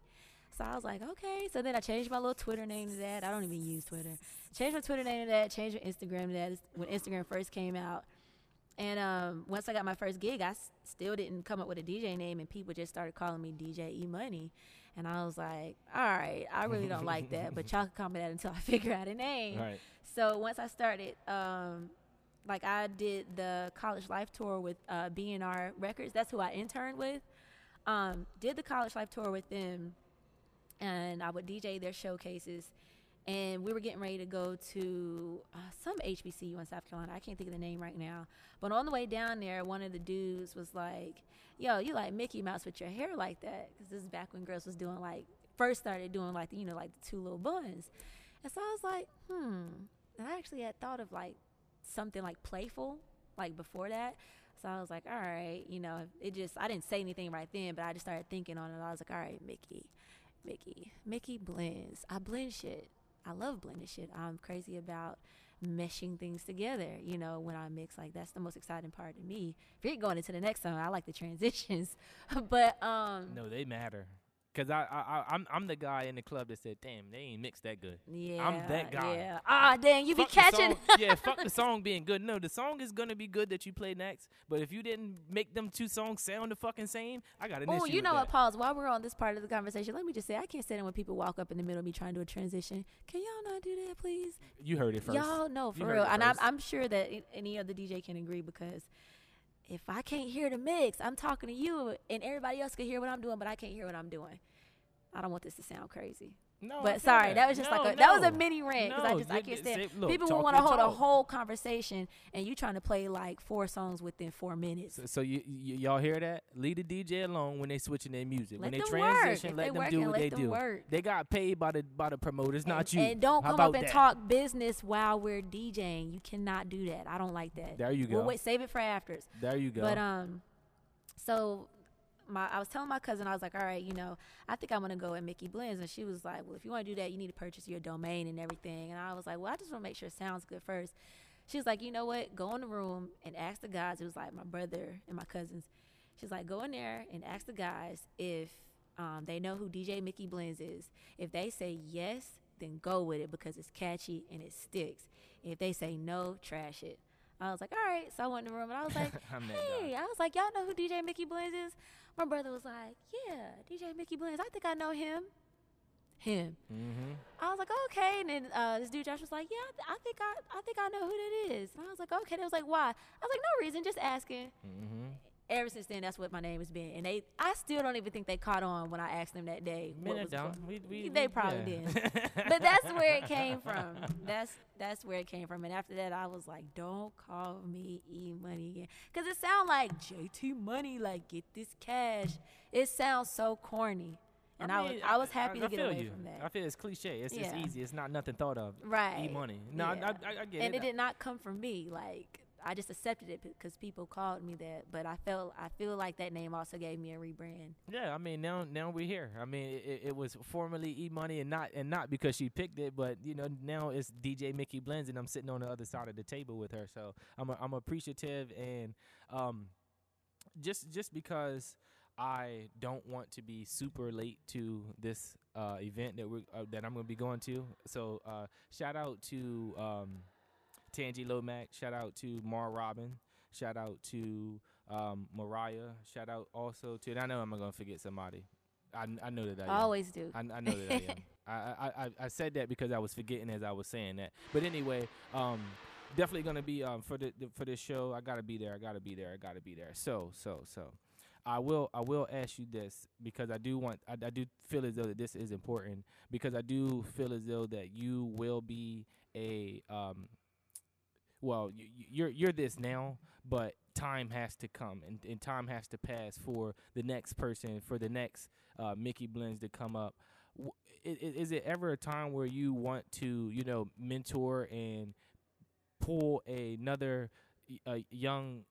So I was like, "Okay." So then I changed my little Twitter name to that. I don't even use Twitter. Changed my Twitter name to that. Changed my Instagram to that. When Instagram first came out. And um, once I got my first gig, I s- still didn't come up with a DJ name, and people just started calling me DJ E Money. And I was like, all right, I really don't like [laughs] that, but y'all can call me that until I [laughs] figure out a name. Right. So once I started, um, like I did the college life tour with uh, B&R Records. That's who I interned with. Um, did the college life tour with them, and I would DJ their showcases. And we were getting ready to go to uh, some HBCU in South Carolina. I can't think of the name right now. But on the way down there, one of the dudes was like, "Yo, you like Mickey Mouse with your hair like that?" Because this is back when girls was doing like first started doing like you know like the two little buns. And so I was like, hmm. And I actually had thought of like something like playful, like before that. So I was like, all right, you know, it just, I didn't say anything right then, but I just started thinking on it. I was like, all right, Micki, Micki, Micki blends. I blend shit. I love blending shit. I'm crazy about meshing things together, you know, when I mix. Like, that's the most exciting part to me. If you're going into the next song. I like the transitions. [laughs] but, um, No, they matter. Cause I, I, I I'm I'm the guy in the club that said, "Damn, they ain't mixed that good." yeah. I'm that guy. Yeah. Ah, dang, you be Fuck the catching. song- [laughs] yeah, fuck the [laughs] song being good. No, the song is gonna be good that you play next. But if you didn't make them two songs sound the fucking same, I got an Oh, issue. Oh, you know what? Pause. While we're on this part of the conversation, let me just say I can't stand it when people walk up in the middle of me trying to do a transition. Can y'all not do that, please? You heard it 1st Y'all know for heard real, and I'm. I'm sure that any other DJ can agree because if I can't hear the mix, I'm talking to you, and everybody else can hear what I'm doing, but I can't hear what I'm doing. I don't want this to sound crazy. No, But sorry, that was just No, like a, that was a mini rant because I No, just I can't stand. look, people will want to hold a whole conversation, and you trying to play like four songs within four minutes. So, so you, you y'all hear that? Leave the DJ alone when they switching their music. when they transition, let they them do what they do. work. They got paid by the by the promoters, not and, you. And don't How come up and that? talk business while we're DJing. You cannot do that. I don't like that. There you We'll go. wait, save it for afters. There you go. But um, so my I was telling my cousin I was like, all right, you know, I think I'm gonna go at Micki Blendz, and she was like, well, if you want to do that, you need to purchase your domain and everything. And I was like, well, I just want to make sure it sounds good first. She was like, you know what? Go in the room and ask the guys. It was like my brother and my cousins. She's like, go in there and ask the guys if um, they know who DJ Micki Blendz is. If they say yes, then go with it because it's catchy and it sticks. If they say no, trash it. I was like, all right. So I went in the room and I was [laughs] like, hey, I was like, y'all know who DJ Micki Blendz is? My brother was like, yeah, DJ Micki Blendz. I think I know him. Him. Mm-hmm. I was like, okay. And then uh, this dude Josh was like, yeah, I, th- I think I, I think I know who that is. And I was like, okay. They was like, why? I was like, no reason, just asking. Mm-hmm. Ever since then, that's what my name has been. And they, I still don't even think they caught on when I asked them that day. was down. go- We, we, They probably yeah. Didn't. [laughs] but that's where it came from. That's that's where it came from. And after that, I was like, "Don't call me E Money again," because it sounds like JT Money. Like, get this cash. It sounds so corny. And I, was mean, I was happy I to get away you. from that. I feel it's cliche. It's Yeah. it's easy. It's not nothing thought of. right. E money. No, Yeah. I, I, I get and it. And it did not come from me. Like I just accepted it because people called me that. But I felt I feel like that name also gave me a rebrand. Yeah, I mean now now we're here. I mean it, it- was formerly E Money and not and not because she picked it, but you know now it's DJ Micki Blendz and I'm sitting on the other side of the table with her. So I'm a, I'm appreciative and um just just because I don't want to be super late to this uh, event that we are uh, that I'm going to be going to. So uh, shout out to um, Tangi Lomac. Shout out to Mar Robin. Shout out to um, Mariah. Shout out also to. And I know I'm going to forget somebody. I, I know that I am. Always do. I, I know that I am. [laughs] I, I, I, I said that because I was forgetting as I was saying that. But anyway, um, definitely gonna be um for the, the for this show. I gotta be there. I gotta be there. I gotta be there. So so so. I will I will ask you this because I do want I, I do feel as though that this is important because I do feel as though that you will be a um well you, you're you're this now but time has to come and, and time has to pass for the next person for the next uh, Micki Blendz to come up. Is it ever a time where you want to you know mentor and pull another a young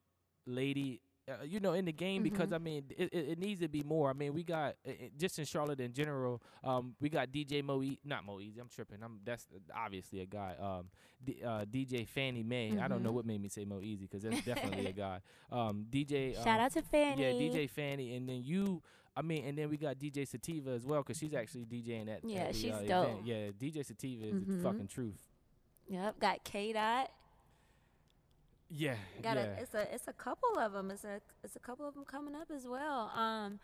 lady uh, you know in the game because Mhm. I mean it, it, it needs to be more I mean we got just in Charlotte in general um we got DJ Moe not Moe I'm tripping I'm that's obviously a guy um D, uh, DJ Fanny Mae I don't know Mhm. what made me say Moe Easy because that's definitely a [laughs] guy um DJ um, Shout out to Fanny. yeah DJ Fanny and then you I mean, and then we got DJ Sativa as well because she's actually DJing at. Yeah, the, she's uh, dope. Event. Yeah, DJ Sativa is the Mhm. fucking truth. Yep. Got K Dot. Yeah, Got yeah. a. It's a. It's a couple of them. It's a. It's a couple of them coming up as well. Um,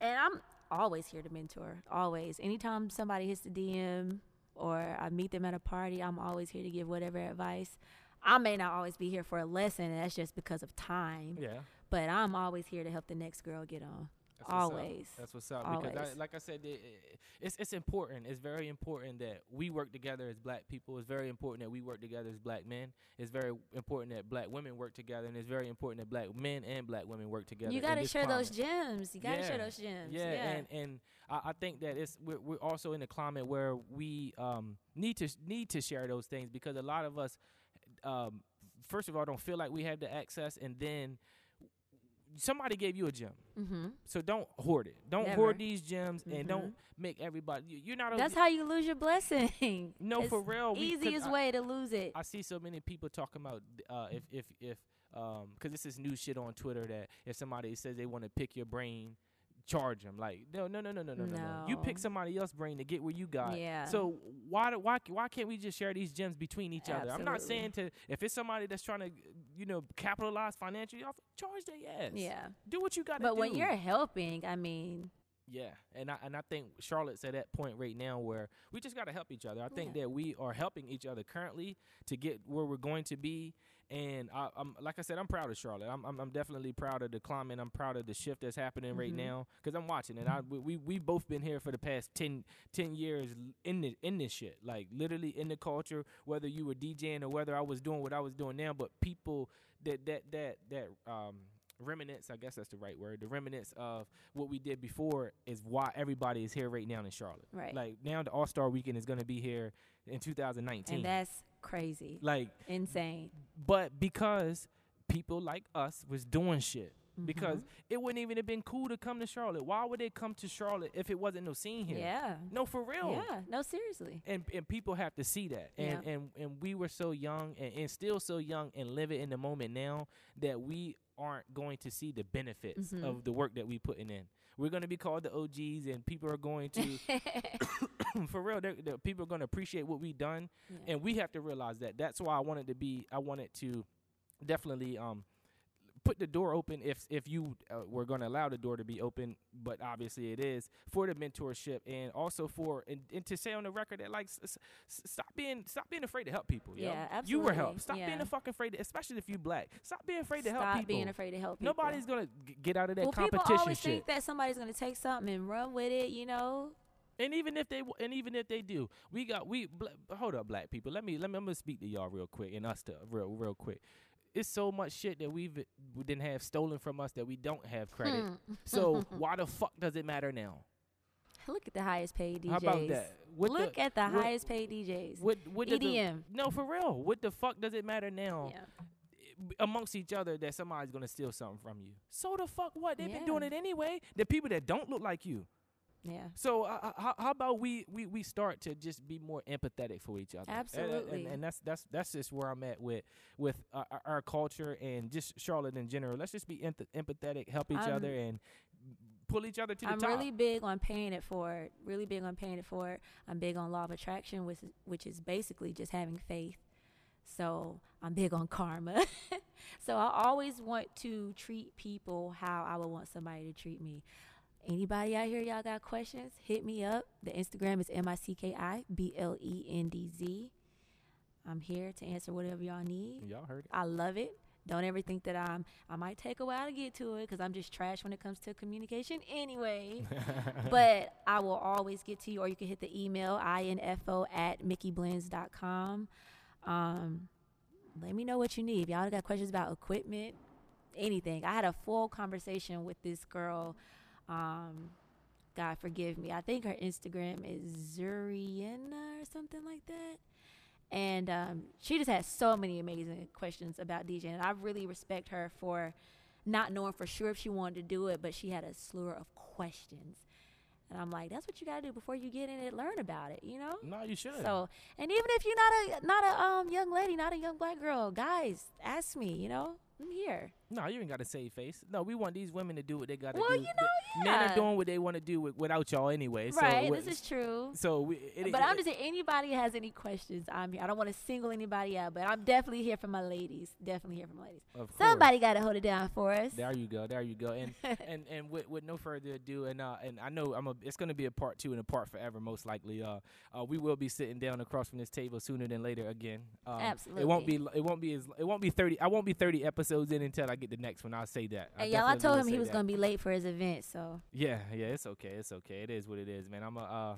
and I'm always here to mentor. Always. Anytime somebody hits the DM or I meet them at a party, I'm always here to give whatever advice. I may not always be here for a lesson, and that's just because of time. yeah. But I'm always here to help the next girl get on. That's what's up. Always. That's what's up. Because, I, like I said, it, it- it's it's important. It's very important that we work together as black people. It's very important that we work together as black men. It's very important that black women work together, and it's very important that black men and black women work together. You got to share those climate. gems. You got to Yeah. share those gems. Yeah, Yeah. and and I, I think that it's we're, we're also in a climate where we um need to need to share those things because a lot of us, um, first of all, don't feel like we have the access, and then somebody gave you a gem, mm-hmm. so don't hoard it. Don't Never. hoard these gems, and Mhm. don't make everybody. you- You're not. a- That's how you lose your blessing. [laughs] no It's for real. we- Easiest I- way to lose it. I see so many people talking about uh, if if if um because this is new shit on Twitter that if somebody says they want to pick your brain, charge them. Like no no no no no no no. no. You pick somebody else's brain to get where you got. Yeah. So why do, why why can't we just share these gems between each other? I'm not saying to if it's somebody that's trying to you know capitalize financially off, charge their ass. yeah. Do what you got to do. But when you're helping, I mean, Yeah, and I and I think Charlotte's at that point right now where we just got to help each other. I think Yeah. that we are helping each other currently to get where we're going to be. And I, I'm like I said, I'm proud of Charlotte. I'm, I'm I'm definitely proud of the climate. I'm proud of the shift that's happening right Mhm. now because I'm watching it. I we we we both been here for the past 10, 10 years in the, in this shit, like literally in the culture. Whether you were DJing or whether I was doing what I was doing now, but people that that that that um remnants, I guess that's the right word, the remnants of what we did before is why everybody is here right now in Charlotte. Right. Like now the All Star Weekend is going to be here in 2019. and that's crazy, like, insane. but because people like us was doing shit. Because Mhm. it wouldn't even have been cool to come to Charlotte. Why would they come to Charlotte if it wasn't no scene here? yeah, No, for real. yeah, no, seriously. And and people have to see that. And Yeah. and, and we were so young and, and still so young and living in the moment now that we aren't going to see the benefits Mhm. of the work that we putting in. We're going to be called the OGs and people are going to [laughs] [coughs] for real they're, they're- people are going to appreciate what we've done Yeah. and we have to realize that. That's why I wanted to be I wanted to definitely um put the door open if if you uh, were going to allow the door to be open but obviously it is for the mentorship and also for and, and to say on the record that like s- s- stop being stop being afraid to help people yo. Yeah, you were absolutely. helped stop being a fucking afraid to, especially if you black stop being afraid to help Stop being afraid to help people. nobody's gonna g- get out of that well, people always shit think that somebody's gonna take something and run with it. You know, And even if they w- and even if they do, we got we hold up, black people. Let me let me I'm gonna speak to y'all real quick and us to real real quick. It's so much shit that we've we didn't have stolen from us that we don't have credit. Hmm. So [laughs] why the fuck does it matter now? Look at the highest paid DJs. How about that? What Look the, at the what- highest paid DJs. what what does the- EDM. no, for real. What the fuck does it matter now Yeah. amongst each other that somebody's gonna steal something from you? So the fuck what? They've been doing it anyway. The people that don't look like you. Yeah. So uh, uh, how, how about we, we we start to just be more empathetic for each other? And- and- Absolutely. and, and that's that's that's just where I'm at with with uh, our, our culture and just Charlotte in general. Let's just be empath- empathetic, help each I'm- other, and pull each other to the I'm top. really big on paying it forward. Really big on paying it forward. I'm big on law of attraction, which which is basically just having faith. So I'm big on karma. [laughs] so I always want to treat people how I would want somebody to treat me. Anybody out here, y'all got questions? Hit me up. The Instagram is M I C K I B L E N D Z. I'm here to answer whatever y'all need. Y'all heard it. I love it. Don't ever think that I'm. I might take a while to get to it because I'm just trash when it comes to communication anyway. [laughs] but I will always get to you, or you can hit the email info at mickiblendz.com. Um, let me know what you need. If y'all got questions about equipment, anything. I had a full conversation with this girl. Um, God forgive me. I think her Instagram is Zuriana or something like that. And um, she just had so many amazing questions about DJ. And I really respect her for not knowing for sure if she wanted to do it, but she had a slew of questions. And I'm like, that's what you gotta do before you get in it. Learn about it, you know. No, you should. So, and even if you're not a not a um young lady, not a young black girl, guys, ask me. You know, I'm here. No, you ain't got to save face. No, we want these women to do what they got to Well, do. you know, The- Men are doing what they want to do with, without y'all anyway. right. So, this is true. So we, it, but it- I'm just saying, anybody has any questions, I'm here. I don't want to single anybody out, but I'm definitely here for my ladies. Definitely here for my ladies. of. Somebody got to hold it down for us. There you go. There you go. And [laughs] and and with, with no further ado, and uh, and I know I'm a, it's going to be a part two and a part forever, most likely. Uh, uh, we will be sitting down across from this table sooner than later again. Um, It won't be. It won't be as. It won't be thirty. I won't be thirty episodes in until I get the next one. I'll say that. And y'all, I told him he was going to be late for his event, so Yeah, yeah. It's okay. It's okay. It is what it is, man. I'm a. Uh,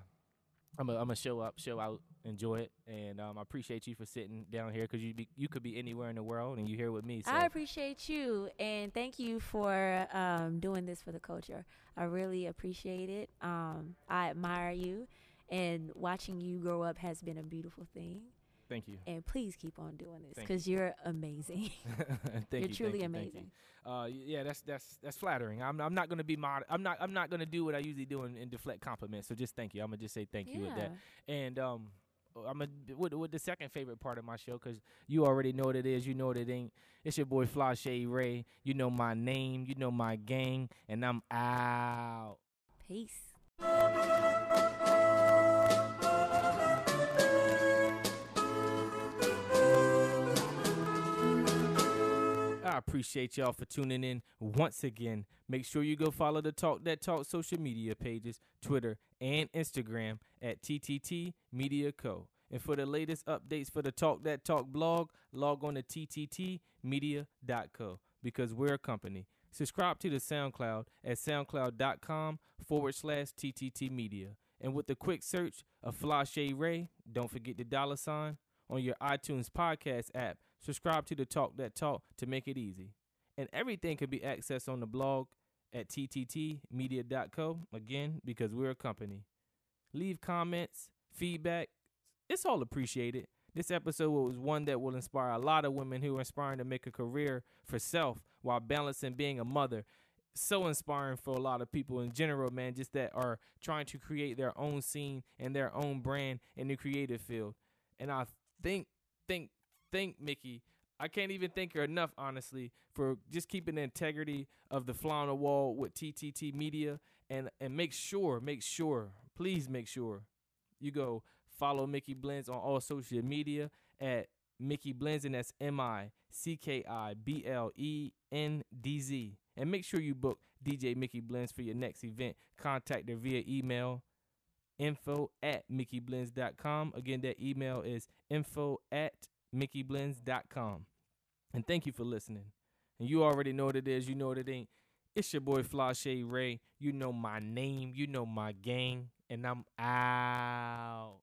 I'm a, I'm gonna show up, show out, enjoy it, and um, I appreciate you for sitting down here because you be, you could be anywhere in the world and you here with me. So I appreciate you and thank you for um, doing this for the culture. I really appreciate it. Um, I admire you, and watching you grow up has been a beautiful thing. Thank you. And please keep on doing this because you're amazing. [laughs] thank you're you, truly you, thank you. amazing. Uh, yeah, that's that's that's flattering. I'm I'm not gonna be mod. I'm not I'm not gonna do what I usually do and, and deflect compliments. So just thank you. I'm gonna just say thank you with that. And um, I'm a with, with the second favorite part of my show because you already know what it is. You know what it ain't. It's your boy FlyShade Ray. You know my name. You know my gang, and I'm out. Peace. I appreciate y'all for tuning in once again. Make sure you go follow the Talk That Talk social media pages, Twitter and Instagram at TTT Media Co. And for the latest updates for the Talk That Talk blog, log on to tttmedia.co because we're a company. Subscribe to the SoundCloud at soundcloud.com forward slash TTT Media. And with the quick search of FlyShade Ray, don't forget the dollar sign on your iTunes podcast app. Subscribe to the Talk That Talk to make it easy. And everything can be accessed on the blog at tttmedia.co, again, because we're a company. Leave comments, feedback. It's all appreciated. This episode was one that will inspire a lot of women who are inspiring to make a career for self while balancing being a mother. So inspiring for a lot of people in general, man, just that are trying to create their own scene and their own brand in the creative field. And I think, think, think, Micki, I can't even thank her enough, honestly, for just keeping the integrity of the fly on the wall with TTT Media, and and make sure, make sure, please make sure, you go follow Micki Blendz on all social media at Micki Blendz, and that's M I C K I B L E N D Z, and make sure you book DJ Micki Blendz for your next event. Contact her via email info at mickiblendz.com. Again, that email is info at mickiblendz.com. And thank you for listening. And you already know what it is. You know what it ain't. It's your boy FlyShade Ray. You know my name. You know my gang. And I'm out.